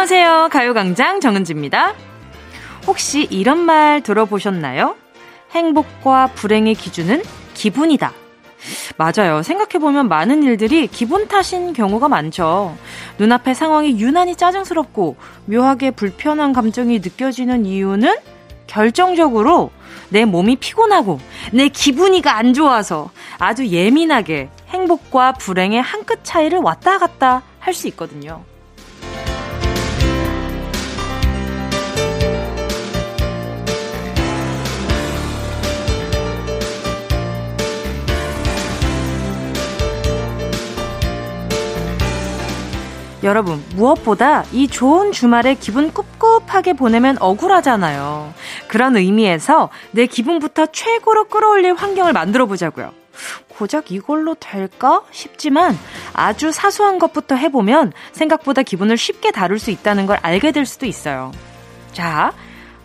안녕하세요. 가요광장 정은지입니다. 혹시 이런 말 들어보셨나요? 행복과 불행의 기준은 기분이다. 맞아요. 생각해보면 많은 일들이 기분 탓인 경우가 많죠. 눈앞의 상황이 유난히 짜증스럽고 묘하게 불편한 감정이 느껴지는 이유는 결정적으로 내 몸이 피곤하고 내 기분이가 안 좋아서 아주 예민하게 행복과 불행의 한 끗 차이를 왔다 갔다 할 수 있거든요. 여러분, 무엇보다 이 좋은 주말에 기분 꿉꿉하게 보내면 억울하잖아요. 그런 의미에서 내 기분부터 최고로 끌어올릴 환경을 만들어 보자고요. 고작 이걸로 될까 싶지만 아주 사소한 것부터 해보면 생각보다 기분을 쉽게 다룰 수 있다는 걸 알게 될 수도 있어요. 자,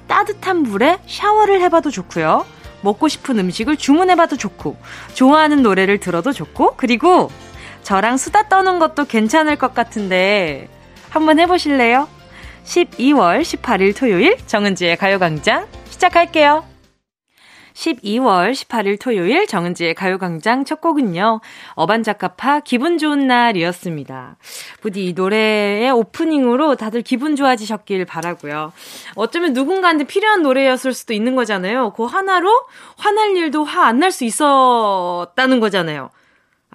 따뜻한 물에 샤워를 해봐도 좋고요. 먹고 싶은 음식을 주문해봐도 좋고, 좋아하는 노래를 들어도 좋고, 그리고 저랑 수다 떠는 것도 괜찮을 것 같은데 한번 해보실래요? 12월 18일 토요일 정은지의 가요광장 시작할게요. 12월 18일 토요일 정은지의 가요광장 첫 곡은요. 어반자카파 기분 좋은 날이었습니다. 부디 이 노래의 오프닝으로 다들 기분 좋아지셨길 바라고요. 어쩌면 누군가한테 필요한 노래였을 수도 있는 거잖아요. 그 하나로 화날 일도 화 안 날 수 있었다는 거잖아요.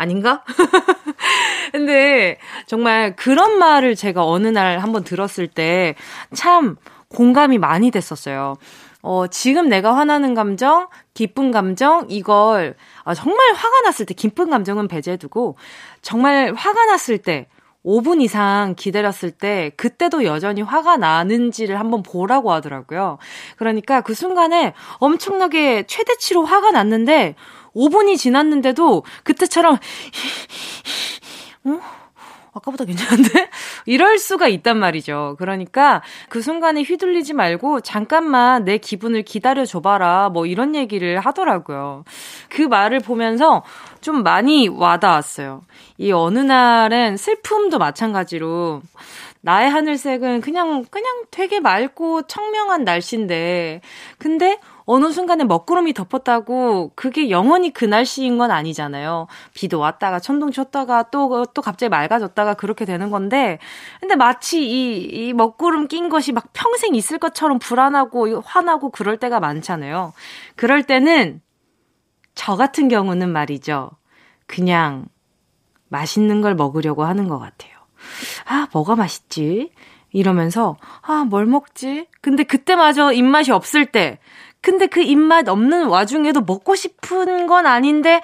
아닌가? 근데 정말 그런 말을 제가 어느 날 한번 들었을 때 참 공감이 많이 됐었어요. 어, 지금 내가 화나는 감정, 기쁜 감정, 이걸, 아, 정말 화가 났을 때, 기쁜 감정은 배제해두고, 정말 화가 났을 때, 5분 이상 기다렸을 때, 그때도 여전히 화가 나는지를 한번 보라고 하더라고요. 그러니까 그 순간에 엄청나게 최대치로 화가 났는데, 5분이 지났는데도 그때처럼 어? 아까보다 괜찮은데? 이럴 수가 있단 말이죠. 그러니까 그 순간에 휘둘리지 말고 잠깐만 내 기분을 기다려 줘봐라. 뭐 이런 얘기를 하더라고요. 그 말을 보면서 좀 많이 와닿았어요. 이 어느 날엔 슬픔도 마찬가지로 나의 하늘색은 그냥, 그냥 되게 맑고 청명한 날씨인데, 근데 어느 순간에 먹구름이 덮었다고 그게 영원히 그 날씨인 건 아니잖아요. 비도 왔다가 천둥 쳤다가 또, 또 갑자기 맑아졌다가 그렇게 되는 건데, 근데 마치 이, 이 먹구름 낀 것이 막 평생 있을 것처럼 불안하고 화나고 그럴 때가 많잖아요. 그럴 때는 저 같은 경우는 말이죠. 그냥 맛있는 걸 먹으려고 하는 것 같아요. 아, 뭐가 맛있지? 이러면서, 아, 뭘 먹지? 근데 그때마저 입맛이 없을 때, 근데 그 입맛 없는 와중에도 먹고 싶은 건 아닌데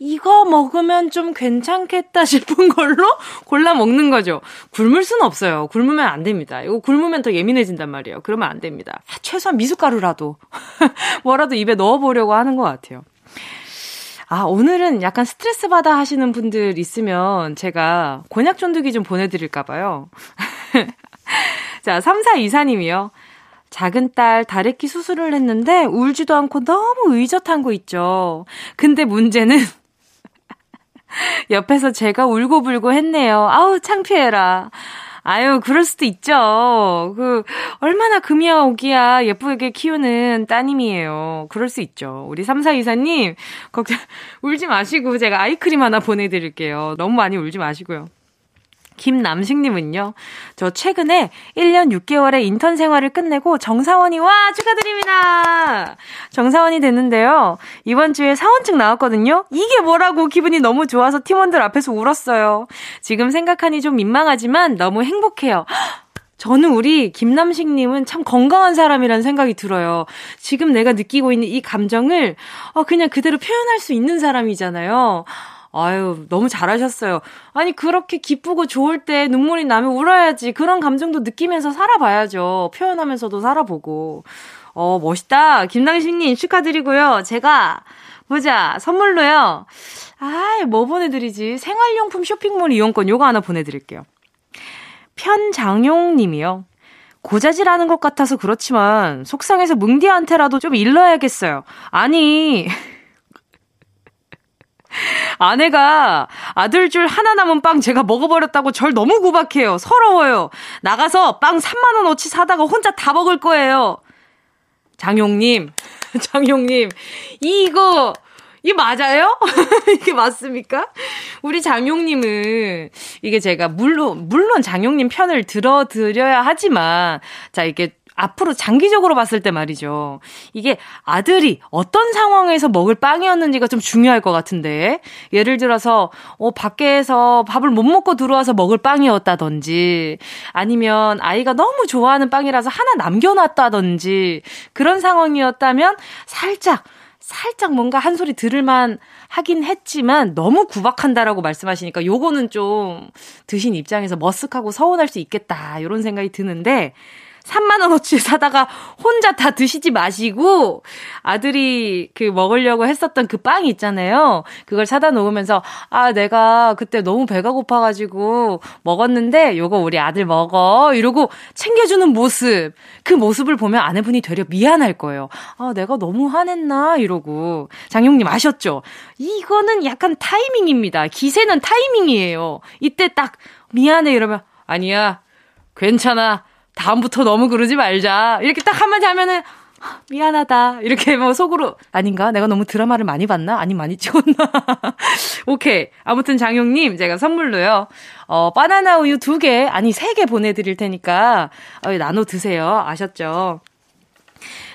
이거 먹으면 좀 괜찮겠다 싶은 걸로 골라 먹는 거죠. 굶을 수는 없어요. 굶으면 안 됩니다. 이거 굶으면 더 예민해진단 말이에요. 그러면 안 됩니다. 최소한 미숫가루라도 뭐라도 입에 넣어보려고 하는 것 같아요. 아, 오늘은 약간 스트레스 받아 하시는 분들 있으면 제가 곤약 쫀득이 좀 보내드릴까봐요. 자, 3424님이요. 작은 딸 다래끼 수술을 했는데 울지도 않고 너무 의젓한 거 있죠. 근데 문제는 옆에서 제가 울고불고 했네요. 아우, 창피해라. 아유, 그럴 수도 있죠. 그, 얼마나 금이야, 오기야, 예쁘게 키우는 따님이에요. 그럴 수 있죠. 우리 3424님, 걱정, 울지 마시고, 제가 아이크림 하나 보내드릴게요. 너무 많이 울지 마시고요. 김남식님은요, 저 최근에 1년 6개월의 인턴 생활을 끝내고 정사원이, 와, 축하드립니다! 정사원이 됐는데요. 이번 주에 사원증 나왔거든요? 이게 뭐라고 기분이 너무 좋아서 팀원들 앞에서 울었어요. 지금 생각하니 좀 민망하지만 너무 행복해요. 저는 우리 김남식님은 참 건강한 사람이라는 생각이 들어요. 지금 내가 느끼고 있는 이 감정을 어, 그냥 그대로 표현할 수 있는 사람이잖아요. 아유, 너무 잘하셨어요. 아니, 그렇게 기쁘고 좋을 때 눈물이 나면 울어야지. 그런 감정도 느끼면서 살아봐야죠. 표현하면서도 살아보고. 어, 멋있다. 김당식님 축하드리고요. 제가, 보자. 선물로요. 아, 뭐 보내드리지? 생활용품 쇼핑몰 이용권 요거 하나 보내드릴게요. 편장용 님이요. 고자질하는 것 같아서 그렇지만 속상해서 뭉디한테라도 좀 일러야겠어요. 아니 아내가 아들 줄 하나 남은 빵 제가 먹어버렸다고 절 너무 구박해요. 서러워요. 나가서 빵 3만원어치 사다가 혼자 다 먹을 거예요. 장용님, 장용님, 이거, 이게 맞아요? 이게 맞습니까? 우리 장용님은, 이게 제가 물론, 물론 장용님 편을 들어드려야 하지만, 자, 이게 앞으로 장기적으로 봤을 때 말이죠. 이게 아들이 어떤 상황에서 먹을 빵이었는지가 좀 중요할 것 같은데. 예를 들어서, 어, 밖에서 밥을 못 먹고 들어와서 먹을 빵이었다든지, 아니면 아이가 너무 좋아하는 빵이라서 하나 남겨놨다든지, 그런 상황이었다면 살짝, 살짝 뭔가 한 소리 들을만 하긴 했지만 너무 구박한다라고 말씀하시니까 요거는 좀 드신 입장에서 머쓱하고 서운할 수 있겠다. 이런 생각이 드는데 3만원어치 사다가 혼자 다 드시지 마시고 아들이 그 먹으려고 했었던 그 빵 있잖아요. 그걸 사다 놓으면서 아, 내가 그때 너무 배가 고파가지고 먹었는데 요거 우리 아들 먹어. 이러고 챙겨주는 모습. 그 모습을 보면 아내분이 되려 미안할 거예요. 아, 내가 너무 화냈나? 이러고. 장용님 아셨죠? 이거는 약간 타이밍입니다. 기세는 타이밍이에요. 이때 딱 미안해 이러면 아니야. 괜찮아. 다음부터 너무 그러지 말자. 이렇게 딱 한마디 하면은, 미안하다. 이렇게 뭐 속으로, 아닌가? 내가 너무 드라마를 많이 봤나? 아니, 많이 찍었나? 오케이. 아무튼 장용 님, 제가 선물로요, 어, 바나나 우유 두 개, 아니, 세개 보내 드릴 테니까, 어, 나눠 드세요. 아셨죠?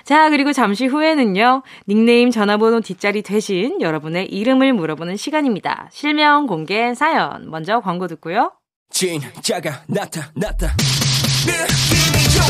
자, 그리고 잠시 후에는요, 닉네임 전화번호 뒷자리 대신 여러분의 이름을 물어보는 시간입니다. 실명 공개 사연. 먼저 광고 듣고요. 느낌이 좋아 진짜가 나타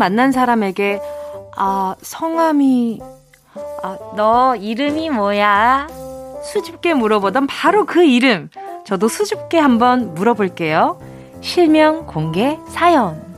만난 사람에게 아, 성함이 아, 너 이름이 뭐야? 수줍게 물어보던 바로 그 이름. 저도 수줍게 한번 물어볼게요. 실명 공개 사연.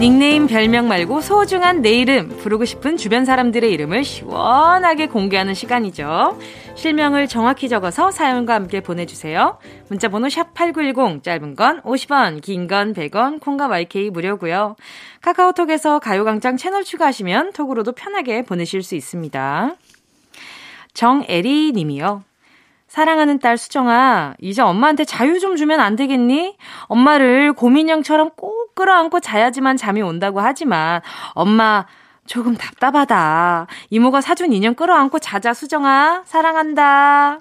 닉네임 별명 말고 소중한 내 이름 부르고 싶은 주변 사람들의 이름을 시원하게 공개하는 시간이죠. 실명을 정확히 적어서 사연과 함께 보내주세요. 문자번호 샵8910 짧은 건 50원 긴 건 100원 콩과 YK 무료고요. 카카오톡에서 가요광장 채널 추가하시면 톡으로도 편하게 보내실 수 있습니다. 정애리 님이요. 사랑하는 딸 수정아, 이제 엄마한테 자유 좀 주면 안 되겠니? 엄마를 고민형처럼 꼭 끌어안고 자야지만 잠이 온다고 하지만, 엄마, 조금 답답하다. 이모가 사준 인형 끌어안고 자자, 수정아. 사랑한다.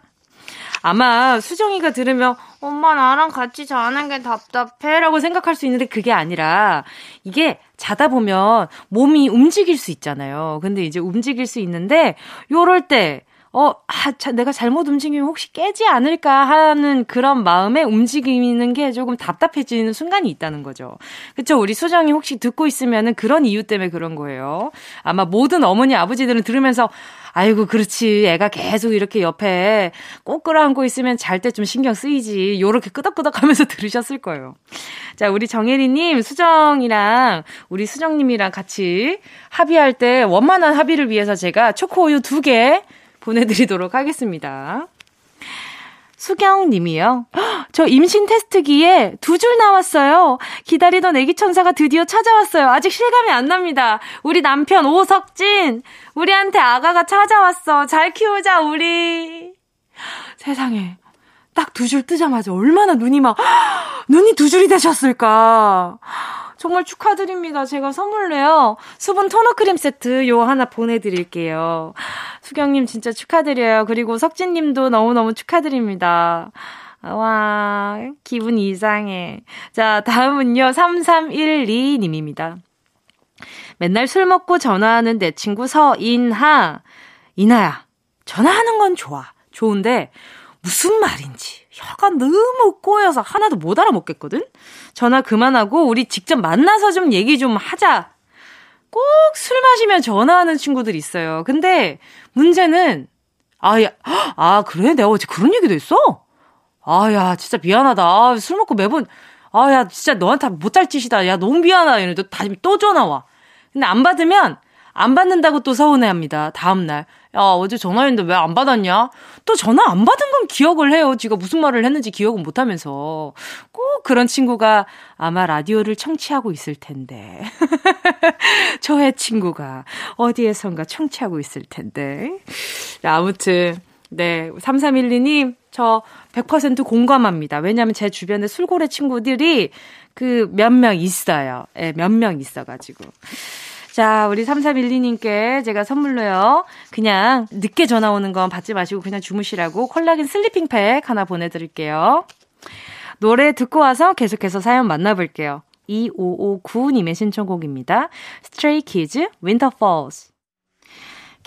아마 수정이가 들으면 엄마 나랑 같이 자는 게 답답해 라고 생각할 수 있는데 그게 아니라 이게 자다 보면 몸이 움직일 수 있잖아요. 근데 이제 움직일 수 있는데 요럴 때 어, 아, 자, 내가 잘못 움직이면 혹시 깨지 않을까 하는 그런 마음에 움직이는 게 조금 답답해지는 순간이 있다는 거죠. 그쵸? 우리 수정이 혹시 듣고 있으면은 그런 이유 때문에 그런 거예요. 아마 모든 어머니, 아버지들은 들으면서 아이고, 그렇지. 애가 계속 이렇게 옆에 꼭 끌어안고 있으면 잘 때 좀 신경 쓰이지. 요렇게 끄덕끄덕 하면서 들으셨을 거예요. 자, 우리 정혜리님, 수정이랑 우리 수정님이랑 같이 합의할 때 원만한 합의를 위해서 제가 초코우유 두 개 보내드리도록 하겠습니다. 수경 님이요. 저 임신 테스트기에 두 줄 나왔어요. 기다리던 애기 천사가 드디어 찾아왔어요. 아직 실감이 안 납니다. 우리 남편 오석진. 우리한테 아가가 찾아왔어. 잘 키우자, 우리. 세상에. 딱 두 줄 뜨자마자 얼마나 눈이 막, 눈이 두 줄이 되셨을까. 정말 축하드립니다. 제가 선물로요. 수분 토너 크림 세트 요 하나 보내드릴게요. 수경님 진짜 축하드려요. 그리고 석진님도 너무너무 축하드립니다. 와, 기분 이상해. 자, 다음은요. 3312님입니다. 맨날 술 먹고 전화하는 내 친구 서인하. 이나야, 전화하는 건 좋아. 좋은데, 무슨 말인지 혀가 너무 꼬여서 하나도 못 알아먹겠거든? 전화 그만하고 우리 직접 만나서 좀 얘기 좀 하자. 꼭 술 마시면 전화하는 친구들 있어요. 근데 문제는 아, 야, 아, 그래? 내가 어제 그런 얘기도 했어? 아, 야, 진짜 미안하다. 아, 술 먹고 매번, 아, 야, 진짜 너한테 못할 짓이다. 야, 너무 미안하다. 이러면 다시 또 전화 와. 근데 안 받으면, 안 받는다고 또 서운해 합니다. 다음날. 야, 어제 전화했는데 왜 안 받았냐? 또 전화 안 받은 건 기억을 해요. 지가 무슨 말을 했는지 기억은 못 하면서. 꼭 그런 친구가 아마 라디오를 청취하고 있을 텐데. 저의 친구가 어디에선가 청취하고 있을 텐데. 아무튼, 네. 3312님, 저 100% 공감합니다. 왜냐면 제 주변에 술고래 친구들이 그 몇 명 있어요. 예, 네, 몇명 있어가지고. 자, 우리 3312님께 제가 선물로요. 그냥 늦게 전화 오는 건 받지 마시고 그냥 주무시라고 콜라겐 sleeping pack 하나 보내드릴게요. 노래 듣고 와서 계속해서 사연 만나볼게요. 2559님의 신청곡입니다. 스트레이 키즈 Winter Falls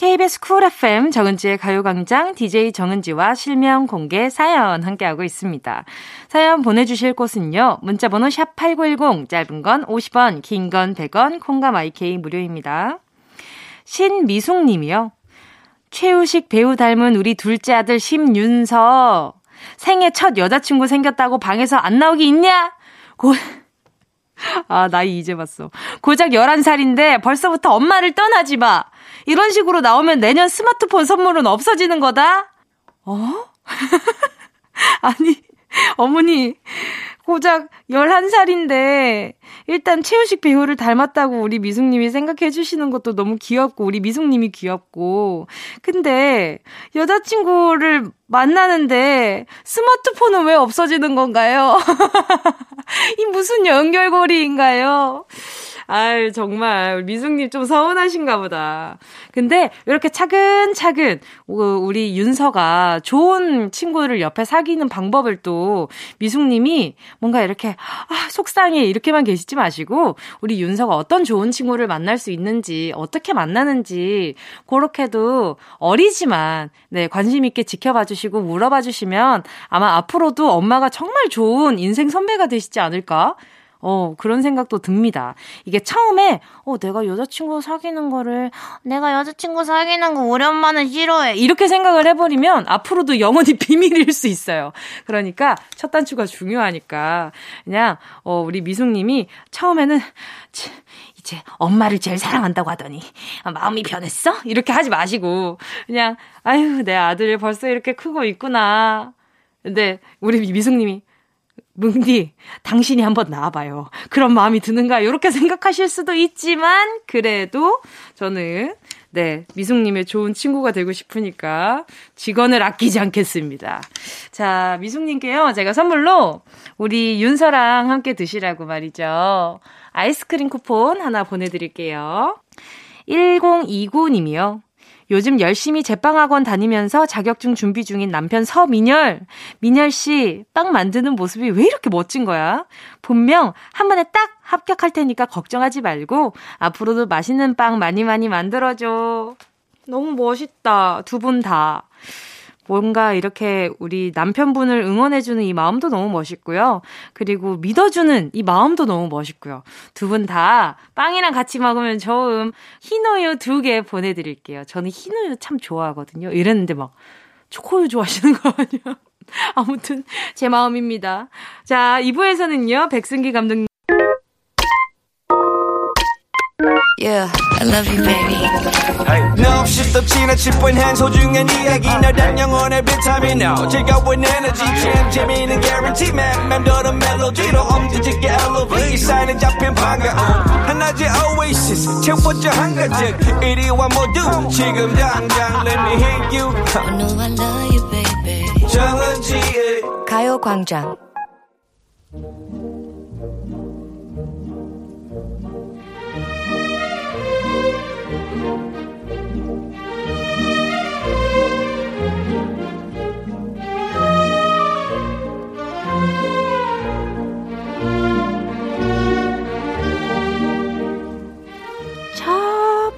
KBS 쿨 FM 정은지의 가요광장 DJ 정은지와 실명 공개 사연 함께하고 있습니다. 사연 보내주실 곳은요. 문자번호 샵8910 짧은 건 50원 긴 건 100원 콩과 my K 무료입니다. 신미숙 님이요. 최우식 배우 닮은 우리 둘째 아들 심윤서 생애 첫 여자친구 생겼다고 방에서 안 나오기 있냐? 고... 아, 나이 이제 봤어. 고작 11살인데 벌써부터 엄마를 떠나지 마. 이런 식으로 나오면 내년 스마트폰 선물은 없어지는 거다? 어? 아니, 어머니, 고작 11살인데, 일단 최우식 배우를 닮았다고 우리 미숙님이 생각해 주시는 것도 너무 귀엽고, 우리 미숙님이 귀엽고. 근데, 여자친구를 만나는데, 스마트폰은 왜 없어지는 건가요? 이 무슨 연결고리인가요? 아유, 정말, 미숙님 좀 서운하신가 보다. 근데, 이렇게 차근차근, 우리 윤서가 좋은 친구를 옆에 사귀는 방법을 또, 미숙님이 뭔가 이렇게, 아, 속상해, 이렇게만 계시지 마시고, 우리 윤서가 어떤 좋은 친구를 만날 수 있는지, 어떻게 만나는지, 그렇게도 어리지만, 네, 관심있게 지켜봐 주시고, 물어봐 주시면, 아마 앞으로도 엄마가 정말 좋은 인생 선배가 되시지 않을까? 어, 그런 생각도 듭니다. 이게 처음에, 어, 내가 여자친구 사귀는 거를, 내가 여자친구 사귀는 거 우리 엄마는 싫어해. 이렇게 생각을 해버리면 앞으로도 영원히 비밀일 수 있어요. 그러니까 첫 단추가 중요하니까. 그냥, 어, 우리 미숙님이 처음에는, 이제 엄마를 제일 사랑한다고 하더니 마음이 변했어? 이렇게 하지 마시고 그냥 아유 내 아들 벌써 이렇게 크고 있구나. 근데 우리 미숙님이 뭉디, 당신이 한번 나와봐요. 그런 마음이 드는가? 이렇게 생각하실 수도 있지만, 그래도 저는, 네, 미숙님의 좋은 친구가 되고 싶으니까 직원을 아끼지 않겠습니다. 자, 미숙님께요, 제가 선물로 우리 윤서랑 함께 드시라고 말이죠. 아이스크림 쿠폰 하나 보내드릴게요. 1029님이요. 요즘 열심히 제빵학원 다니면서 자격증 준비 중인 남편 서민열. 민열 씨, 빵 만드는 모습이 왜 이렇게 멋진 거야? 분명 한 번에 딱 합격할 테니까 걱정하지 말고 앞으로도 맛있는 빵 많이 많이 만들어줘. 너무 멋있다. 두 분 다. 뭔가 이렇게 우리 남편분을 응원해주는 이 마음도 너무 멋있고요. 그리고 믿어주는 이 마음도 너무 멋있고요. 두 분 다 빵이랑 같이 먹으면 좋음 흰우유 두 개 보내드릴게요. 저는 흰우유 참 좋아하거든요. 이랬는데 막 초코우유 좋아하시는 거 아니야? 아무튼 제 마음입니다. 자, 2부에서는요. 백승기 감독님 Yeah, I love you, baby. No, shift the china chip when hands hold you and 이야기 너란 영혼 every time you know. 즐거운 energy jam 재미있는 guarantee man. 맴도는 멜로디로 엄지짓게 elevate. 사인은 잡힌 반가움. 하나의 oasis 채워져 한가득. 이리와 모두 지금 당장 let me hit you. I know I love you, baby. 정은지의 가요광장.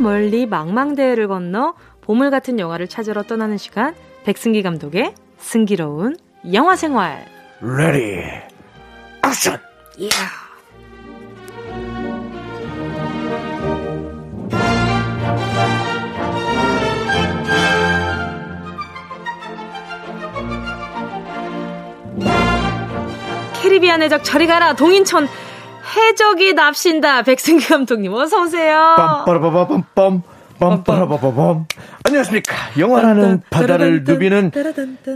멀리 망망대해를 건너 보물 같은 영화를 찾으러 떠나는 시간 백승기 감독의 승기로운 영화 생활. Ready 액션. 예. 캐리비안 해적 저리 가라 동인천 해적이 납신다 백승기 감독님 어서 오세요. 빰빠라바밤빰 빰빠라바밤 안녕하십니까 영화라는 바다를 누비는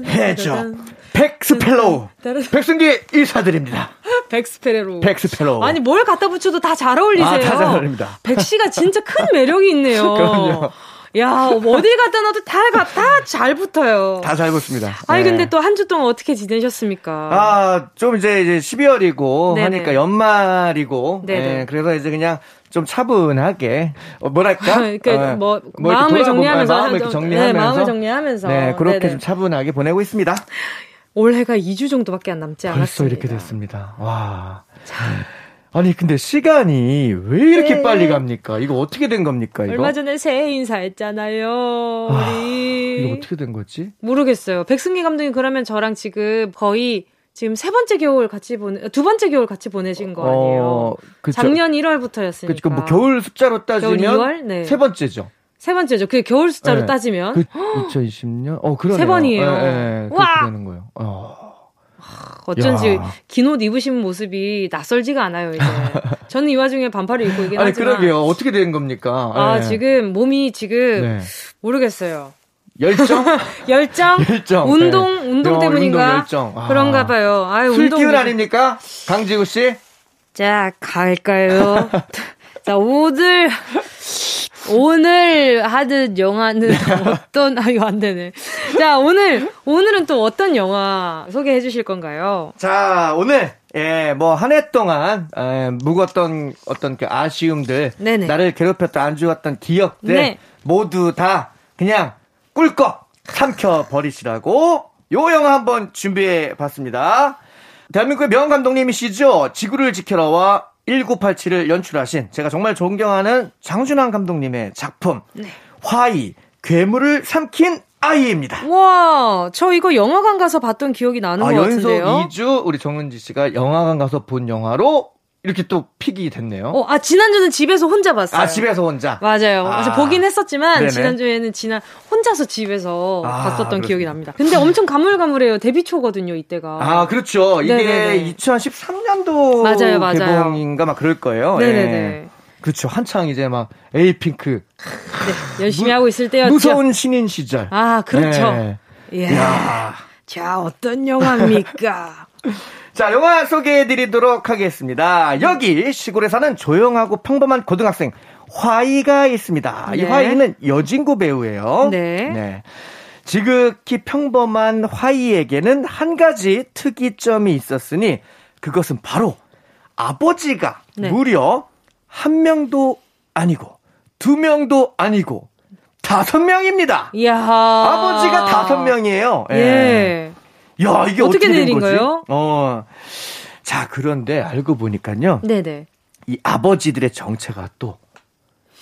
해적 백스패로우 백승기 인사드립니다. 백스패로우. 백스패로우. 아니 뭘 갖다 붙여도 다 잘 어울리세요. 아, 다잘 어울립니다. 백 씨가 진짜 큰 매력이 있네요. 그럼요. 야 어딜 갖다 놔도 다 다 잘 붙어요. 다 잘 붙습니다. 아니 네. 근데 또 한 주 동안 어떻게 지내셨습니까? 아, 좀 이제, 이제 12월이고 네네. 하니까 연말이고. 예, 그래서 이제 그냥 좀 차분하게, 어, 뭐랄까? 그 어, 뭐, 이렇게 마음을 정리하면서 마음을 좀- 정리하면서. 네, 마음을 정리하면서. 네, 그렇게 네네. 좀 차분하게 보내고 있습니다. 올해가 2주 정도밖에 안 남지 않았습니다. 벌써 이렇게 됐습니다. 와. 아니, 근데 시간이 왜 이렇게 네. 빨리 갑니까? 이거 어떻게 된 겁니까, 이거? 얼마 전에 새해 인사했잖아요. 아, 우리. 이거 어떻게 된 거지? 모르겠어요. 백승기 감독님 그러면 저랑 지금 거의 지금 세 번째 겨울 같이 보내 두 번째 겨울 같이 보내신 거 아니에요? 어, 그쵸. 작년 1월부터였으니까. 그쵸, 뭐 겨울 숫자로 따지면 겨울 2월? 네. 세 번째죠. 세 번째죠. 그 겨울 숫자로 네. 따지면 그 2020년? 어, 그러네요. 세 번이에요. 예, 예, 그렇게 와! 되는 거예요. 어. 어쩐지 야. 긴옷 입으신 모습이 낯설지가 않아요. 이제 저는 이 와중에 반팔을 입고 있긴 아니, 하지만 그러게요. 어떻게 된 겁니까? 아 예. 지금 몸이 지금 네. 모르겠어요. 열정? 열정, 열정. 운동, 네. 운동 어, 때문인가? 운동. 아. 그런가 봐요. 아유, 술 운동. 기운 아닙니까? 강지우 씨? 자, 갈까요? 자, 오늘, 오늘 하는 영화는 어떤, 아, 이거 안 되네. 자, 오늘, 오늘은 또 어떤 영화 소개해 주실 건가요? 자, 오늘, 예, 뭐, 한 해 동안, 에, 묵었던 어떤 그 아쉬움들, 네네. 나를 괴롭혔던 안 좋았던 기억들, 네. 모두 다 그냥 꿀꺽 삼켜버리시라고, 요 영화 한번 준비해 봤습니다. 대한민국의 명함 감독님이시죠? 지구를 지켜라와 1987을 연출하신 제가 정말 존경하는 장준환 감독님의 작품, 네. 화이, 괴물을 삼킨 아이입니다. 와, 저 이거 영화관 가서 봤던 기억이 나는 아, 것 연속 같은데요. 2주 우리 정은지 씨가 영화관 가서 본 영화로 이렇게 또 픽이 됐네요. 어, 아, 지난주는 집에서 혼자 봤어요. 아, 집에서 혼자. 맞아요. 아. 보긴 했었지만 네네. 지난주에는 지난 혼자서 집에서 아, 봤었던 그렇습니다. 기억이 납니다. 근데 엄청 가물가물해요. 데뷔 초거든요, 이때가. 아, 그렇죠. 이게 네네네. 2013년 도 맞아요, 맞아요. 개봉인가 막 그럴 거예요. 네네네. 예. 그렇죠. 한창 이제 막 에이핑크 네, 열심히 하고 있을 때였죠. 무서운 신인 시절. 아, 그렇죠. 네. 이야. 이야. 자, 어떤 영화입니까? 자, 영화 소개해 드리도록 하겠습니다. 여기 시골에 사는 조용하고 평범한 고등학생 화이가 있습니다. 이 네. 화이는 여진구 배우예요. 네. 지극히 평범한 화이에게는 한 가지 특이점이 있었으니 그것은 바로 아버지가 네. 무려 한 명도 아니고 두 명도 아니고 다섯 명입니다. 이야. 아버지가 다섯 명이에요. 예. 야, 이게 어떻게 어떻게, 된? 거예요? 어. 자, 그런데 알고 보니까요. 네네. 이 아버지들의 정체가 또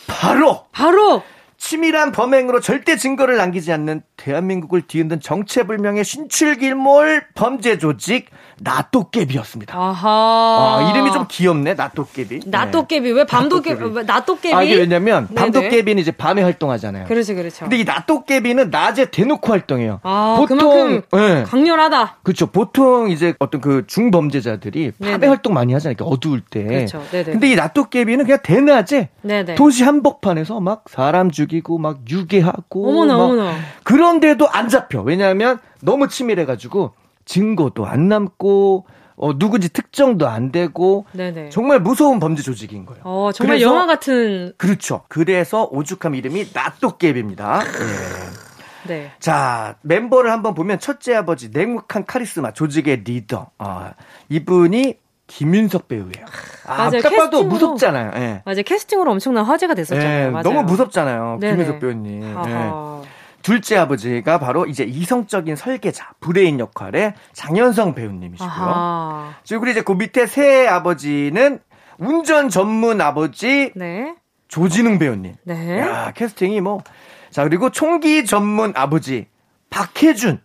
바로 바로 치밀한 범행으로 절대 증거를 남기지 않는 대한민국을 뒤흔든 정체불명의 신출길몰 범죄 조직 나또깨비였습니다. 아하. 아, 이름이 좀 귀엽네, 나또깨비. 나또깨비. 왜 밤도깨비? 나또깨비. 아, 이게 왜냐면. 밤도깨비는 이제 밤에 활동하잖아요. 그렇죠, 그렇죠. 근데 이 나또깨비는 낮에 대놓고 활동해요. 아, 보통 그만큼 예. 강렬하다. 그렇죠. 보통 이제 어떤 그 중범죄자들이 밤에 네네. 활동 많이 하잖아요. 어두울 때. 그렇죠. 네네. 근데 이 나또깨비는 그냥 대낮에 네네. 도시 한복판에서 막 사람 죽이고 막 유괴하고 어머나, 막 어머나. 그런데도 안 잡혀. 왜냐하면 너무 치밀해가지고 증거도 안 남고 어, 누군지 특정도 안 되고 네네. 정말 무서운 범죄 조직인 거예요. 어, 정말 그래서- 영화 같은, 그렇죠. 그래서 오죽함 이름이 나또깨비입니다. 예. 네. 자, 멤버를 한번 보면 첫째 아버지, 냉혹한 카리스마, 조직의 리더. 아, 이분이 김윤석 배우예요. 아, 맞아요. 딱 봐도 캐스팅으로- 무섭잖아요. 예. 맞아요. 캐스팅으로 엄청난 화제가 됐었잖아요. 예, 맞아요. 너무 무섭잖아요. 네네. 김윤석 배우님. 예. 아하. 둘째 아버지가 바로 이제 이성적인 설계자, 브레인 역할의 장현성 배우님이시고요. 아하. 그리고 이제 그 밑에 셋째 아버지는 운전 전문 아버지 네. 조진웅 배우님. 네. 야, 캐스팅이 뭐. 자, 그리고 총기 전문 아버지 박혜준.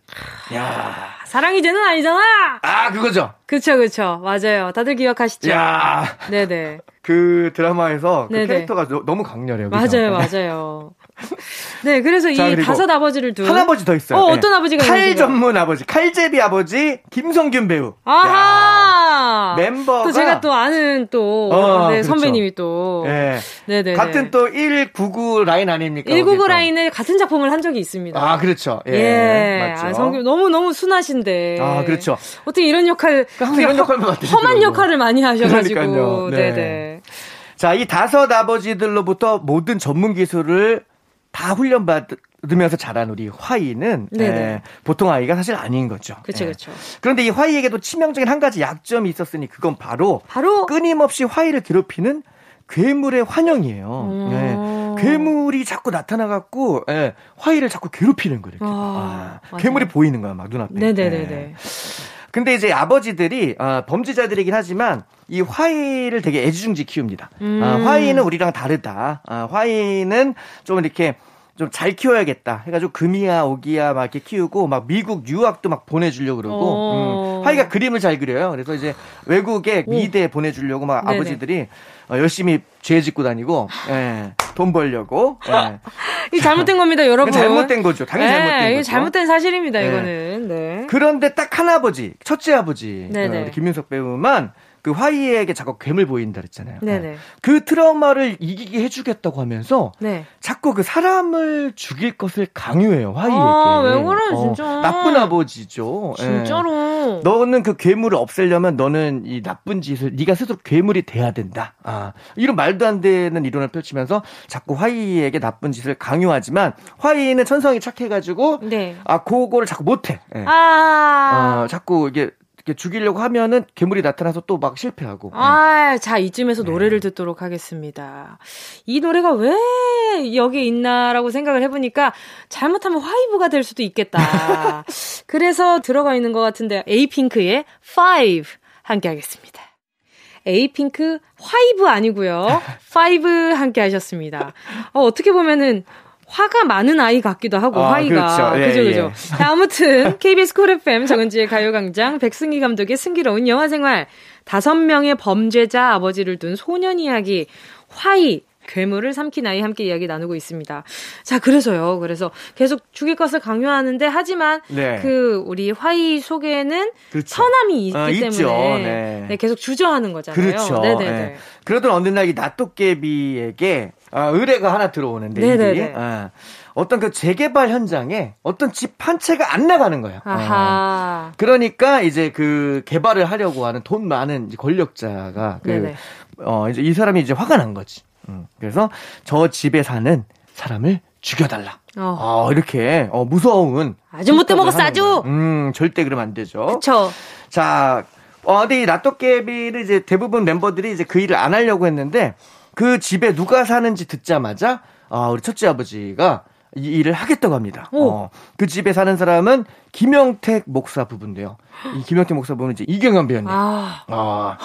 야. 사랑이 죄는 아니잖아. 아 그거죠. 그쵸 그쵸 맞아요. 다들 기억하시죠. 야. 네네. 그 드라마에서 그 네네. 캐릭터가 너, 너무 강렬해요. 그죠? 맞아요 맞아요. 네 그래서 자, 이 다섯 아버지를 둔 한 아버지 더 있어요. 어 네. 어떤 아버지가 칼 있는지요? 전문 아버지, 칼제비 아버지 김성균 배우. 아하. 야, 멤버가 또 제가 또 아는 또 어, 네, 그렇죠. 선배님이 또 예. 네네 같은 또 199 라인 아닙니까? 199 거기서. 라인에 같은 작품을 한 적이 있습니다. 아, 그렇죠. 예. 예, 맞죠. 아, 성규 너무 너무 순하신데. 아, 그렇죠. 어떻게 이런 역할, 항상 이런 역할만 맡으시더라고요. 험한 역할을 많이 하셔가지고. 그러니까요. 네. 네네. 자, 이 다섯 아버지들로부터 모든 전문 기술을 다 훈련 받으면서 자란 우리 화이는. 예, 보통 아이가 사실 아닌 거죠. 예. 그쵸. 그런데 이 화이에게도 치명적인 한 가지 약점이 있었으니 그건 바로 바로 끊임없이 화이를 괴롭히는 괴물의 환영이에요. 음. 예. 괴물이 자꾸 나타나갖고 예, 화이를 자꾸 괴롭히는 거예요. 이렇게. 아, 아. 괴물이 보이는 거야, 막 눈앞에. 네네네네. 예. 근데 이제 아버지들이 아, 범죄자들이긴 하지만 이 화이를 되게 애지중지 키웁니다. 음. 아, 화이는 우리랑 다르다. 아, 화이는 좀 이렇게 좀 잘 키워야겠다. 해가지고 금이야 오기야 막 이렇게 키우고 막 미국 유학도 막 보내주려고 그러고 어. 음, 화이가 그림을 잘 그려요. 그래서 이제 외국에 오. 미대 보내주려고 막 네네. 아버지들이 어, 열심히 죄 짓고 다니고 예, 돈 벌려고 예. 이 잘못된 겁니다, 여러분. 잘못된 거죠. 당연히 네, 잘못된 거죠. 잘못된 사실입니다, 네. 이거는. 네. 그런데 딱 한 아버지, 첫째 아버지. 어, 김윤석 배우만 그 화이에게 자꾸 괴물 보인다 그랬잖아요. 네네. 그 트라우마를 이기게 해주겠다고 하면서 네. 자꾸 그 사람을 죽일 것을 강요해요 화이에게. 아, 왜 그래, 진짜. 나쁜 아버지죠. 예. 진짜로. 너는 그 괴물을 없애려면 너는 이 나쁜 짓을 네가 스스로 괴물이 돼야 된다. 아, 이런 말도 안 되는 이론을 펼치면서 자꾸 화이에게 나쁜 짓을 강요하지만 화이는 천성이 착해가지고 네. 아 그거를 자꾸 못해. 예. 아. 어, 자꾸 이게 죽이려고 하면은 괴물이 나타나서 또 막 실패하고. 아, 자, 이쯤에서 네. 노래를 듣도록 하겠습니다. 이 노래가 왜 여기 있나라고 생각을 해보니까 잘못하면 화이브가 될 수도 있겠다. 그래서 들어가 있는 것 같은데, 에이핑크의 Five 함께 하겠습니다. 에이핑크 화이브 아니고요. Five 함께 하셨습니다. 어, 어떻게 보면은 화가 많은 아이 같기도 하고 아, 화이가 그렇죠. 예, 그죠 예. 그죠. 자, 아무튼 KBS 쿨 FM 정은지의 가요광장 백승희 감독의 승기로운 영화생활 다섯 명의 범죄자 아버지를 둔 소년 이야기 화이 괴물을 삼킨 아이 함께 이야기 나누고 있습니다. 자, 그래서요. 그래서 계속 죽일 것을 강요하는데 하지만 네. 그 우리 화이 속에는 그렇죠. 선함이 있기 어, 때문에. 네. 네, 계속 주저하는 거잖아요. 그렇죠. 네네네. 예. 그러던 어느 날 이 낫도깨비에게 아, 의뢰가 하나 들어오는데. 이들이 아, 어떤 그 재개발 현장에 어떤 집 한 채가 안 나가는 거예요. 어. 아하. 그러니까 이제 그 개발을 하려고 하는 돈 많은 권력자가 그 네네. 어, 이제 이 사람이 이제 화가 난 거지. 음, 그래서 저 집에 사는 사람을 죽여달라. 어. 어, 이렇게 어, 무서운 아주 못돼 먹었어, 아주. 음, 절대 그러면 안 되죠. 그쵸. 자, 어, 근데 이 라또깨비를 이제 대부분 멤버들이 이제 그 일을 안 하려고 했는데 그 집에 누가 사는지 듣자마자 아, 우리 첫째 아버지가 이 일을 하겠다고 합니다. 오. 어, 그 집에 사는 사람은 김영택 목사 부부인데요. 이 김영택 목사 부부는 이제 이경현 배우님. 아, 아.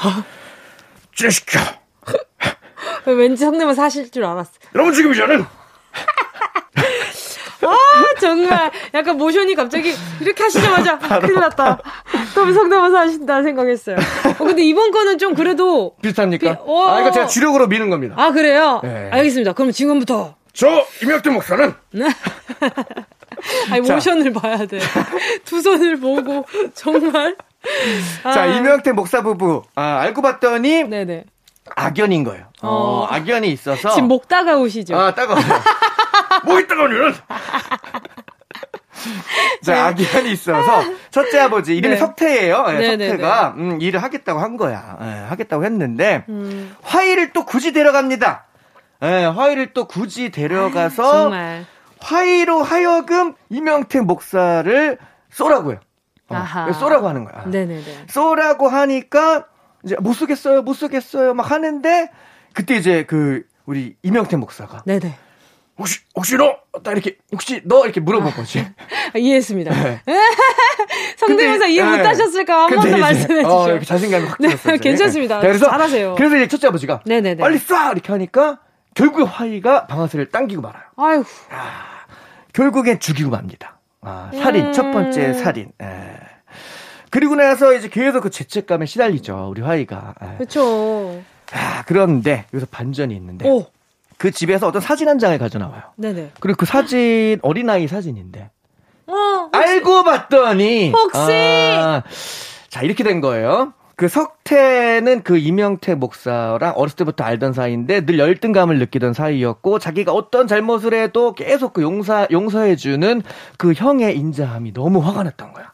쥐시켜. 왠지 성대모사 하실 줄 알았어. 여러분 지금 저는 아, 정말. 약간 모션이 갑자기 이렇게 하시자마자 큰일 났다. 그럼 성대모사 하신다 생각했어요. 어, 근데 이번 거는 좀 그래도. 비슷합니까? 비- 어. 아, 이거 제가 주력으로 미는 겁니다. 아, 그래요? 네. 알겠습니다. 그럼 지금부터. 저 임혁태 목사는 아니, 자. 모션을 봐야 돼. 두 손을 보고, 정말. 자, 아. 임혁태 목사 부부 아, 알고 봤더니 네네. 악연인 거예요. 어, 어. 악연이 있어서 지금 목 다가오시죠? 아, 따가워요. 목이 따가우면. 자, 악연이 있어서 첫째 아버지 이름이 네. 석태예요. 예, 네, 네, 석태가 음, 일을 하겠다고 한 거야. 예, 하겠다고 했는데 음. 화이를 또 굳이 데려갑니다. 예, 화이를 또 굳이 데려가서 아, 정말. 화이로 하여금 이명택 목사를 쏘라고요. 어, 아하. 쏘라고 하는 거야. 네네네. 쏘라고 하니까 이제 못 쏘겠어요, 못 쏘겠어요 막 하는데 그때 이제 그 우리 이명택 목사가 네네. 혹시 혹시 너? 딱 이렇게 혹시 너 이렇게 물어본 거지. 아, 이해했습니다. 네. 성대모사 이해 네. 못하셨을까 한번 근데 더 말씀해 주시죠. 어, 이렇게 자신감이 확 네. 괜찮습니다. 자, 그래서 잘하세요. 그래서 이제 첫째 아버지가 네네네. 빨리 쏴 이렇게 하니까 결국 화이가 방아쇠를 당기고 말아요. 아유, 결국엔 죽이고 맙니다. 아, 살인, 음. 첫 번째 살인. 예. 그리고 나서 이제 계속 그 죄책감에 시달리죠. 우리 화이가. 그렇죠. 아, 그런데 여기서 반전이 있는데. 오. 그 집에서 어떤 사진 한 장을 가져나와요. 네네. 그리고 그 사진 어린아이 사진인데. 어, 알고 봤더니 혹시 아, 자 이렇게 된 거예요. 그 석태는 그 이명태 목사랑 어렸을 때부터 알던 사이인데 늘 열등감을 느끼던 사이였고 자기가 어떤 잘못을 해도 계속 그 용서 용서해주는 그 형의 인자함이 너무 화가 났던 거야.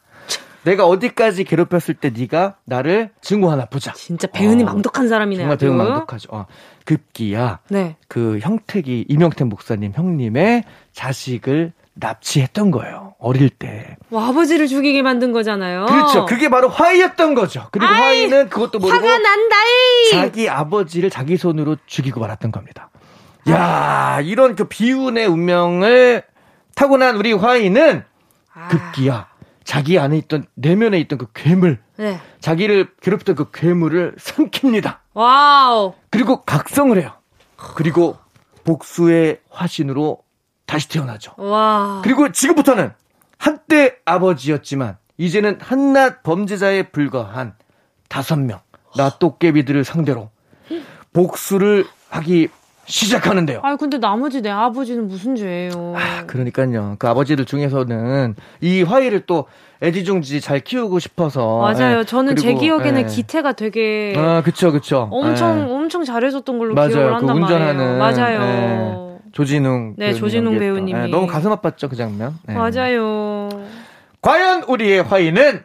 내가 어디까지 괴롭혔을 때 네가 나를 증오 하나 보자. 진짜 배은이 어, 망독한 사람이네. 정말 배은 망독하죠. 어, 급기야. 네. 그 형택이 이명택 목사님 형님의 자식을 납치했던 거예요. 어릴 때. 와, 아버지를 죽이게 만든 거잖아요. 그렇죠. 그게 바로 화이였던 거죠. 그리고 아이, 화이는 그것도 모르고 화가 난다이. 자기 아버지를 자기 손으로 죽이고 말았던 겁니다. 야, 아. 이런 그 비운의 운명을 타고난 우리 화이는 아. 급기야 자기 안에 있던 내면에 있던 그 괴물, 네. 자기를 괴롭혔던 그 괴물을 삼킵니다. Wow. 그리고 각성을 해요. 그리고 복수의 화신으로 다시 태어나죠. 와. 그리고 지금부터는 한때 아버지였지만 이제는 한낱 범죄자에 불과한 다섯 명 낮도깨비들을 상대로 복수를 하기 시작하는데요. 아 근데 나머지 내 아버지는 무슨 죄예요? 아, 그러니까요. 그 아버지들 중에서는 이 화이를 또 애지중지 잘 키우고 싶어서. 맞아요. 예. 저는 그리고, 제 기억에는 예. 기태가 되게. 아, 그쵸, 그쵸. 엄청, 예. 엄청 잘해줬던 걸로 맞아요. 기억을 그 한단 그 운전하는, 말이에요. 맞아요. 예. 조진웅. 네, 조진웅 배우님이. 예, 너무 가슴 아팠죠, 그 장면. 예. 맞아요. 과연 우리의 화이는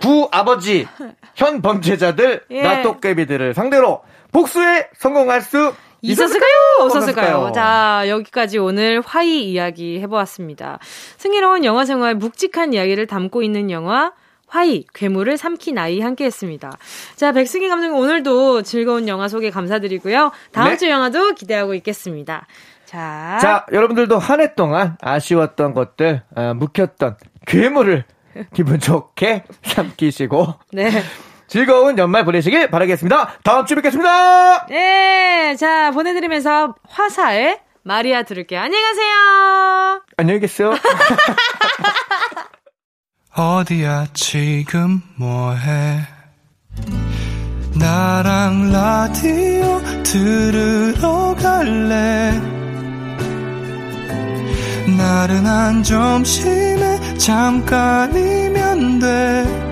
부 아버지 현 범죄자들 예. 나또깨비들을 상대로 복수에 성공할 수 있었을까요? 없었을까요? 자, 여기까지 오늘 화이 이야기 해보았습니다. 승희로운 영화 생활 묵직한 이야기를 담고 있는 영화 화이, 괴물을 삼킨 아이 함께 했습니다. 자, 백승희 감독님 오늘도 즐거운 영화 소개 감사드리고요. 다음 네. 주 영화도 기대하고 있겠습니다. 자. 자, 여러분들도 한 해 동안 아쉬웠던 것들, 어, 묵혔던 괴물을 기분 좋게 삼키시고. 네. 즐거운 연말 보내시길 바라겠습니다. 다음 주에 뵙겠습니다. 네, 자 보내드리면서 화사의 마리아 들을게요. 안녕히 가세요. 안녕히 계세요. 어디야 지금 뭐해? 나랑 라디오 들으러 갈래? 나른한 점심에 잠깐이면 돼.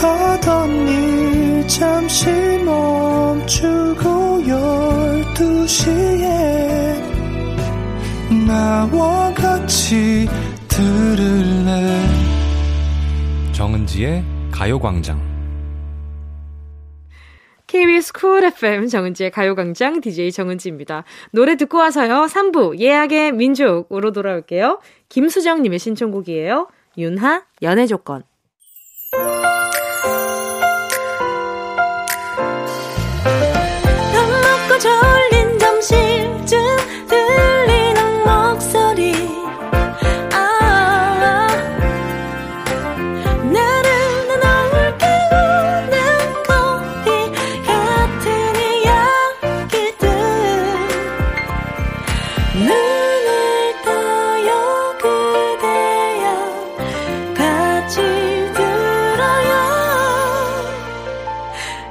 하던 일 잠시 멈추고 열두 시에 나와 같이 들을래 정은지의 가요광장 KBS 쿨 FM 정은지의 가요광장 DJ 정은지입니다. 노래 듣고 와서요. 3부 예약의 민족으로 돌아올게요. 김수정님의 신청곡이에요. 윤하 연애 조건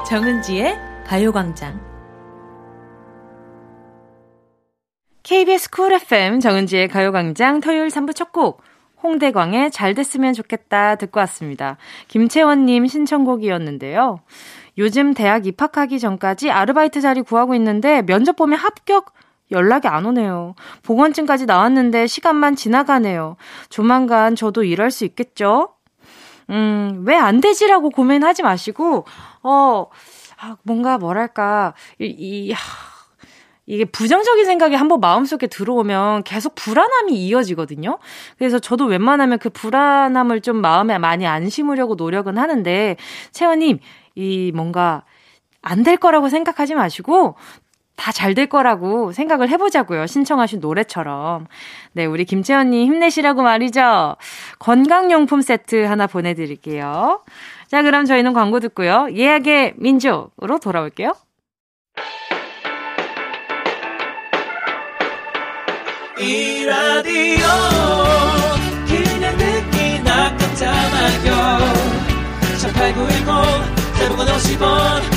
정은지의 가요광장 KBS 쿨 FM 정은지의 가요광장 토요일 3부 첫 곡 홍대광의 잘 됐으면 좋겠다 듣고 왔습니다. 김채원님 신청곡이었는데요. 요즘 대학 입학하기 전까지 아르바이트 자리 구하고 있는데 면접 보면 합격 연락이 안 오네요. 보건증까지 나왔는데 시간만 지나가네요. 조만간 저도 일할 수 있겠죠? 음, 왜 안 되지라고 고민하지 마시고, 어, 아, 뭔가 뭐랄까, 이, 이 하, 이게 부정적인 생각이 한번 마음속에 들어오면 계속 불안함이 이어지거든요. 그래서 저도 웬만하면 그 불안함을 좀 마음에 많이 안 심으려고 노력은 하는데, 채원님, 이 뭔가 안 될 거라고 생각하지 마시고, 다 잘 될 거라고 생각을 해보자고요. 신청하신 노래처럼. 네, 우리 김채연님 힘내시라고 말이죠. 건강용품 세트 하나 보내드릴게요. 자, 그럼 저희는 광고 듣고요. 예약의 민족으로 돌아올게요. 이 라디오 그냥 듣기나 깜짝마요 18910 대부분 50원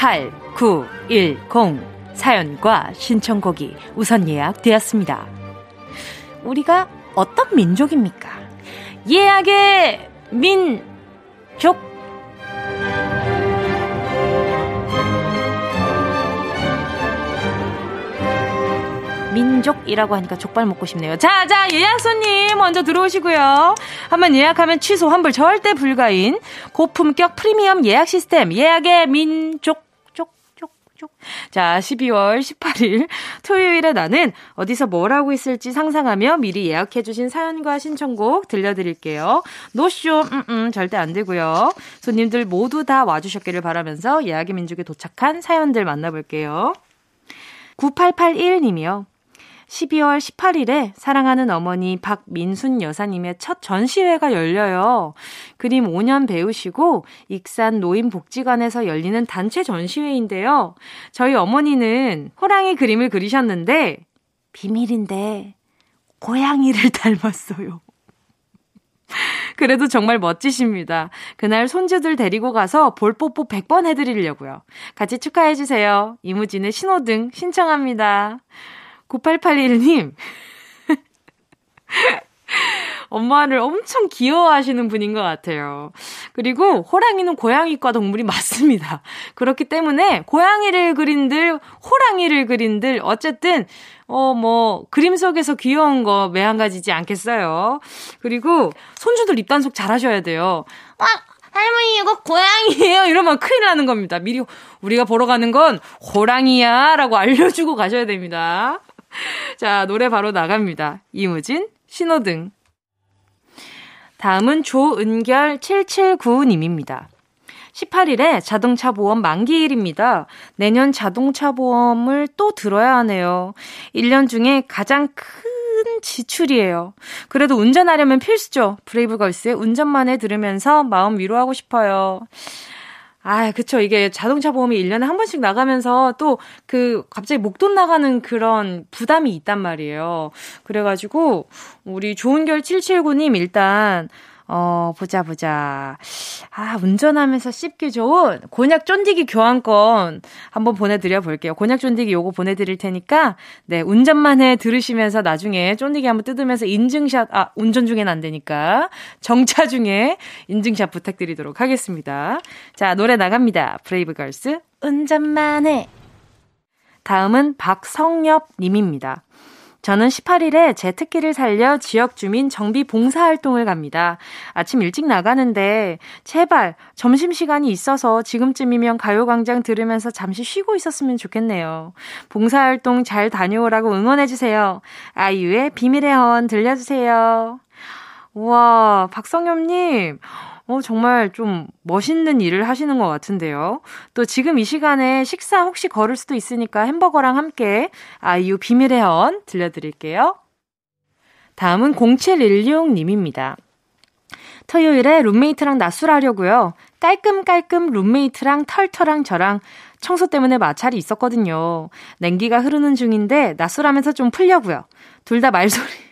8910 사연과 신청곡이 우선 예약되었습니다. 우리가 어떤 민족입니까? 예약의 민족 민족이라고 하니까 족발 먹고 싶네요. 자, 자, 예약 손님 먼저 들어오시고요. 한번 예약하면 취소 환불 절대 불가인 고품격 프리미엄 예약 시스템 예약의 민족 쪽. 자, 12월 18일 토요일에 나는 어디서 뭘 하고 있을지 상상하며 미리 예약해 주신 사연과 신청곡 들려드릴게요. 노쇼, 음, 음, 절대 안 되고요. 손님들 모두 다 와주셨기를 바라면서 예약의 민족에 도착한 사연들 만나볼게요. 9881님이요. 12월 18일에 사랑하는 어머니 박민순 여사님의 첫 전시회가 열려요. 그림 5년 배우시고 익산 노인복지관에서 열리는 단체 전시회인데요. 저희 어머니는 호랑이 그림을 그리셨는데 비밀인데 고양이를 닮았어요. 그래도 정말 멋지십니다. 그날 손주들 데리고 가서 볼뽀뽀 100번 해드리려고요. 같이 축하해주세요. 이무진의 신호등 신청합니다. 9881님. 엄마를 엄청 귀여워하시는 분인 것 같아요. 그리고 호랑이는 고양이과 동물이 맞습니다. 그렇기 때문에 고양이를 그린들, 호랑이를 그린들, 어쨌든, 어, 뭐, 그림 속에서 귀여운 거 매한가지지 않겠어요. 그리고 손주들 입단속 잘 하셔야 돼요. 아, 할머니 이거 고양이에요 이러면 큰일 나는 겁니다. 미리 우리가 보러 가는 건 호랑이야 라고 알려주고 가셔야 됩니다. 자, 노래 바로 나갑니다. 이무진, 신호등. 다음은 조은결 779님입니다. 18일에 자동차 보험 만기일입니다. 내년 자동차 보험을 또 들어야 하네요. 1년 중에 가장 큰 지출이에요. 그래도 운전하려면 필수죠. 브레이브걸스의 운전만에 들으면서 마음 위로하고 싶어요. 아, 그쵸. 이게 자동차 보험이 1년에 한 번씩 나가면서 또 그 갑자기 목돈 나가는 그런 부담이 있단 말이에요. 그래가지고 우리 좋은 결 779님 일단 어, 보자, 보자. 아, 운전하면서 씹기 좋은 곤약 쫀디기 교환권 한번 보내드려 볼게요. 곤약 쫀디기 요거 보내드릴 테니까, 네, 운전만 해 들으시면서 나중에 쫀디기 한번 뜯으면서 인증샷, 아, 운전 중엔 안 되니까, 정차 중에 인증샷 부탁드리도록 하겠습니다. 자, 노래 나갑니다. 브레이브걸스, 운전만 해. 다음은 박성엽 님입니다. 저는 18일에 제 특기를 살려 지역 주민 정비 봉사 활동을 갑니다. 아침 일찍 나가는데 제발 점심 시간이 있어서 지금쯤이면 가요 광장 들으면서 잠시 쉬고 있었으면 좋겠네요. 봉사 활동 잘 다녀오라고 응원해 주세요. 아이유의 비밀의 헌 들려주세요. 우와, 박성엽님. 어, 정말 좀 멋있는 일을 하시는 것 같은데요. 또 지금 이 시간에 식사 혹시 걸을 수도 있으니까 햄버거랑 함께 아이유 비밀의 헌 들려드릴게요. 다음은 0716님입니다. 토요일에 룸메이트랑 낮술하려고요. 깔끔깔끔 룸메이트랑 털털랑 저랑 청소 때문에 마찰이 있었거든요. 냉기가 흐르는 중인데 낮술하면서 좀 풀려고요. 둘 다 말소리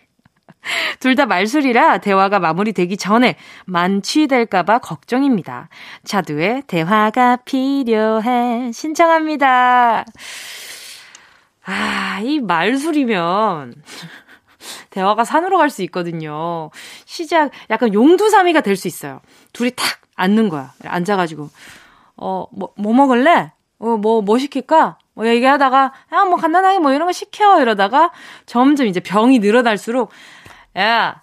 둘 다 말술이라 대화가 마무리되기 전에 만취될까봐 걱정입니다. 자두의 대화가 필요해 신청합니다. 아, 이 말술이면 대화가 산으로 갈 수 있거든요. 시작, 약간 용두사미가 될 수 있어요. 둘이 탁 앉는 거야. 앉아가지고, 어, 뭐, 뭐 먹을래? 어, 뭐, 뭐 시킬까? 뭐 얘기하다가, 야, 뭐 간단하게 뭐 이런 거 시켜. 이러다가 점점 이제 병이 늘어날수록, 야,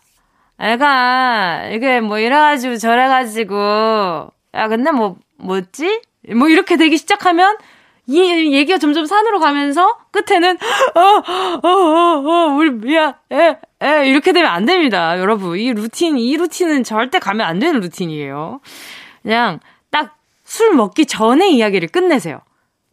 애가, 이게 뭐 이래가지고 저래가지고, 야, 근데 뭐, 뭐지? 뭐 이렇게 되기 시작하면 이 얘기가 점점 산으로 가면서 끝에는 어, 어, 어, 어, 우리 미안, 에, 에 이렇게 되면 안 됩니다, 여러분. 이 루틴, 이 루틴은 절대 가면 안 되는 루틴이에요. 그냥 딱 술 먹기 전에 이야기를 끝내세요.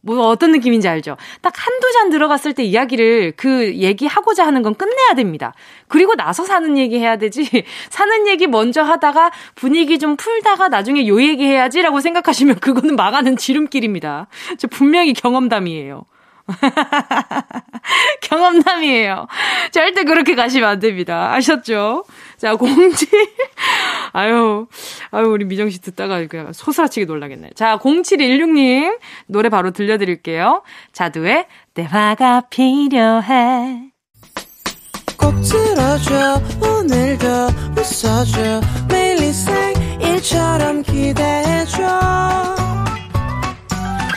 뭐 어떤 느낌인지 알죠? 딱 한두 잔 들어갔을 때 이야기를 그 얘기하고자 하는 건 끝내야 됩니다. 그리고 나서 사는 얘기 해야 되지. 사는 얘기 먼저 하다가 분위기 좀 풀다가 나중에 요 얘기 해야지라고 생각하시면 그거는 망하는 지름길입니다. 저 분명히 경험담이에요. 경험담이에요. 절대 그렇게 가시면 안 됩니다. 아셨죠? 자, 공지. 아유, 아유, 우리 미정 씨 듣다가 그냥 소스라치게 놀라겠네. 자, 0716님 노래 바로 들려드릴게요. 자두의 대화가 필요해. 꼭 들어줘 오늘도 웃어줘 매일 일상일처럼 기대해줘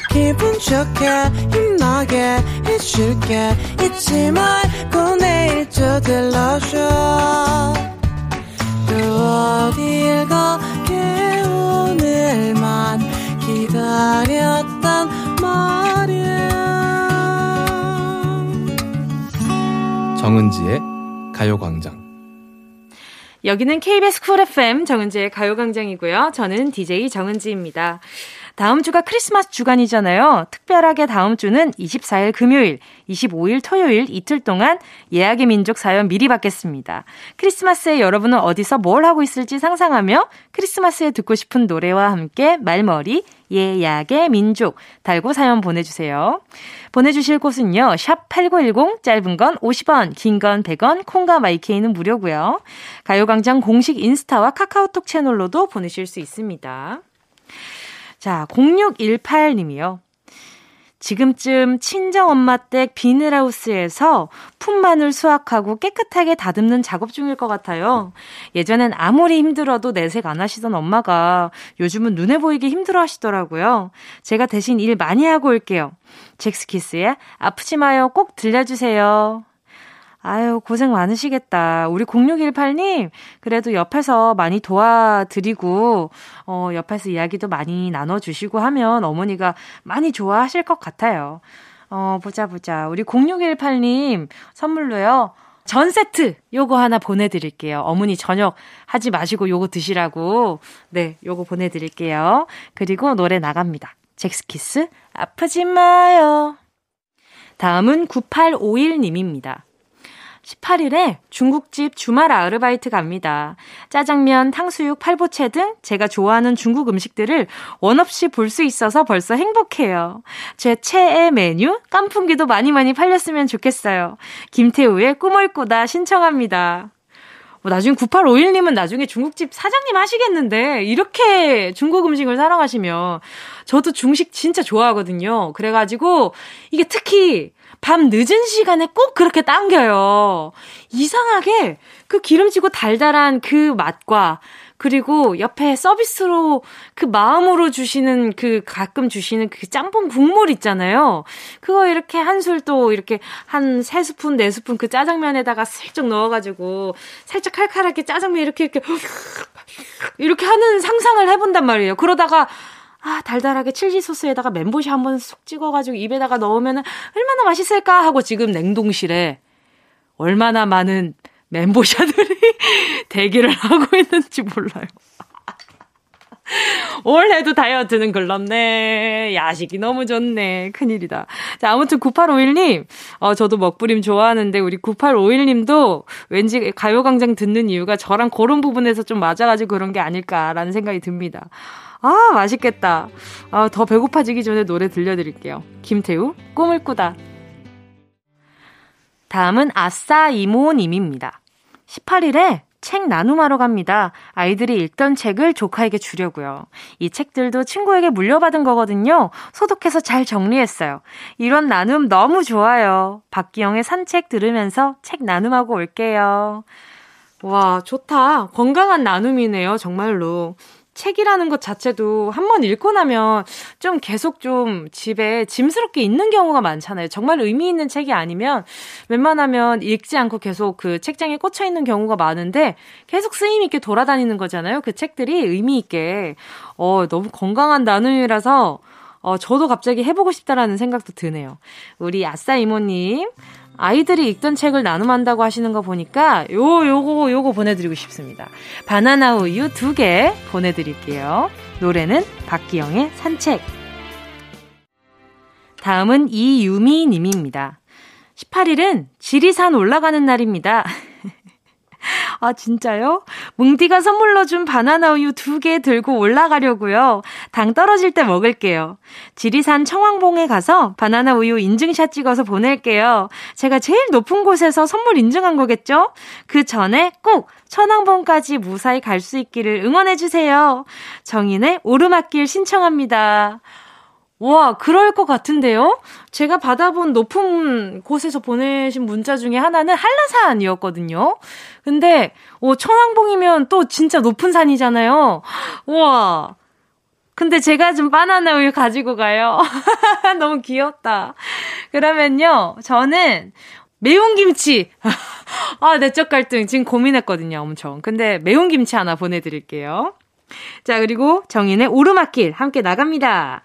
기분 좋게 힘나게 해줄게 잊지 말고 내일 또 들러줘 또 어딜 가게 오늘만 기다렸단 말이야 정은지의 가요광장 여기는 KBS 쿨 FM 정은지의 가요광장이고요. 저는 DJ 정은지입니다. 다음 주가 크리스마스 주간이잖아요. 특별하게 다음 주는 24일 금요일, 25일 토요일 이틀 동안 예약의 민족 사연 미리 받겠습니다. 크리스마스에 여러분은 어디서 뭘 하고 있을지 상상하며 크리스마스에 듣고 싶은 노래와 함께 말머리 예약의 민족 달고 사연 보내주세요. 보내주실 곳은요. 샵 8910 짧은 건 50원 긴 건 100원 콩과 마이케이는 무료고요. 가요광장 공식 인스타와 카카오톡 채널로도 보내실 수 있습니다. 자, 0618님이요. 지금쯤 친정엄마 댁 비닐하우스에서 풋마늘 수확하고 깨끗하게 다듬는 작업 중일 것 같아요. 예전엔 아무리 힘들어도 내색 안 하시던 엄마가 요즘은 눈에 보이게 힘들어 하시더라고요. 제가 대신 일 많이 하고 올게요. 잭스키스의 아프지 마요 꼭 들려주세요. 아유, 고생 많으시겠다. 우리 0618님, 그래도 옆에서 많이 도와드리고, 어, 옆에서 이야기도 많이 나눠주시고 하면 어머니가 많이 좋아하실 것 같아요. 어, 보자, 보자. 우리 0618님, 선물로요. 전 세트 요거 하나 보내드릴게요. 어머니 저녁 하지 마시고 요거 드시라고. 네, 요거 보내드릴게요. 그리고 노래 나갑니다. 잭스키스, 아프지 마요. 다음은 9851님입니다. 18일에 중국집 주말 아르바이트 갑니다. 짜장면, 탕수육, 팔보채 등 제가 좋아하는 중국 음식들을 원 없이 볼 수 있어서 벌써 행복해요. 제 최애 메뉴 깐풍기도 많이 많이 팔렸으면 좋겠어요. 김태우의 꿈을 꾸다 신청합니다. 뭐 나중에 9851님은 나중에 중국집 사장님 하시겠는데 이렇게 중국 음식을 사랑하시면 저도 중식 진짜 좋아하거든요. 그래가지고 이게 특히 밤 늦은 시간에 꼭 그렇게 당겨요. 이상하게 그 기름지고 달달한 그 맛과 그리고 옆에 서비스로 그 마음으로 주시는 그 가끔 주시는 그 짬뽕 국물 있잖아요. 그거 이렇게 한 술 또 이렇게 한 세 스푼, 네 스푼 그 짜장면에다가 슬쩍 넣어가지고 살짝 칼칼하게 짜장면 이렇게 이렇게 이렇게 하는 상상을 해본단 말이에요. 그러다가 아, 달달하게 칠리 소스에다가 멘보시 한번 쏙 찍어가지고 입에다가 넣으면 얼마나 맛있을까 하고 지금 냉동실에 얼마나 많은 멘보샤들이 대기를 하고 있는지 몰라요. 올해도 다이어트는 글렀네. 야식이 너무 좋네. 큰일이다. 자, 아무튼 9851님, 어, 저도 먹부림 좋아하는데, 우리 9851님도 왠지 가요광장 듣는 이유가 저랑 그런 부분에서 좀 맞아가지고 그런 게 아닐까라는 생각이 듭니다. 아, 맛있겠다. 아, 더 배고파지기 전에 노래 들려드릴게요. 김태우, 꿈을 꾸다. 다음은 아싸 이모님입니다. 18일에 책 나눔하러 갑니다. 아이들이 읽던 책을 조카에게 주려고요. 이 책들도 친구에게 물려받은 거거든요. 소독해서 잘 정리했어요. 이런 나눔 너무 좋아요. 박기영의 산책 들으면서 책 나눔하고 올게요. 와, 좋다. 건강한 나눔이네요, 정말로. 책이라는 것 자체도 한 번 읽고 나면 좀 계속 좀 집에 짐스럽게 있는 경우가 많잖아요. 정말 의미 있는 책이 아니면 웬만하면 읽지 않고 계속 그 책장에 꽂혀 있는 경우가 많은데 계속 쓰임 있게 돌아다니는 거잖아요. 그 책들이 의미 있게. 어, 너무 건강한 나눔이라서 어, 저도 갑자기 해보고 싶다라는 생각도 드네요. 우리 아싸 이모님, 아이들이 읽던 책을 나눔한다고 하시는 거 보니까 요, 요거, 요거 보내드리고 싶습니다. 바나나 우유 두 개 보내드릴게요. 노래는 박기영의 산책. 다음은 이유미 님입니다. 18일은 지리산 올라가는 날입니다. 아, 진짜요? 뭉디가 선물로 준 바나나 우유 두 개 들고 올라가려고요. 당 떨어질 때 먹을게요. 지리산 청왕봉에 가서 바나나 우유 인증샷 찍어서 보낼게요. 제가 제일 높은 곳에서 선물 인증한 거겠죠? 그 전에 꼭 천왕봉까지 무사히 갈 수 있기를 응원해주세요. 정인의 오르막길 신청합니다. 와, 그럴 것 같은데요? 제가 받아본 높은 곳에서 보내신 문자 중에 하나는 한라산이었거든요. 근데, 오, 천왕봉이면 또 진짜 높은 산이잖아요. 우와. 근데 제가 좀 바나나 우유 가지고 가요. 너무 귀엽다. 그러면요, 저는 매운 김치. 아, 내적 갈등. 지금 고민했거든요, 엄청. 근데 매운 김치 하나 보내드릴게요. 자, 그리고 정인의 오르막길 함께 나갑니다.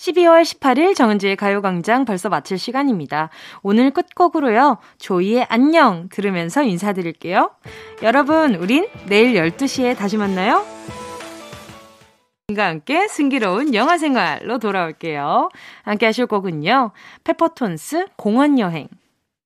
12월 18일 정은지의 가요광장 벌써 마칠 시간입니다. 오늘 끝곡으로요. 조이의 안녕 들으면서 인사드릴게요. 여러분, 우린 내일 12시에 다시 만나요. 과 함께 승기로운 영화 생활로 돌아올게요. 함께 하실 곡은요. 페퍼톤스 공원 여행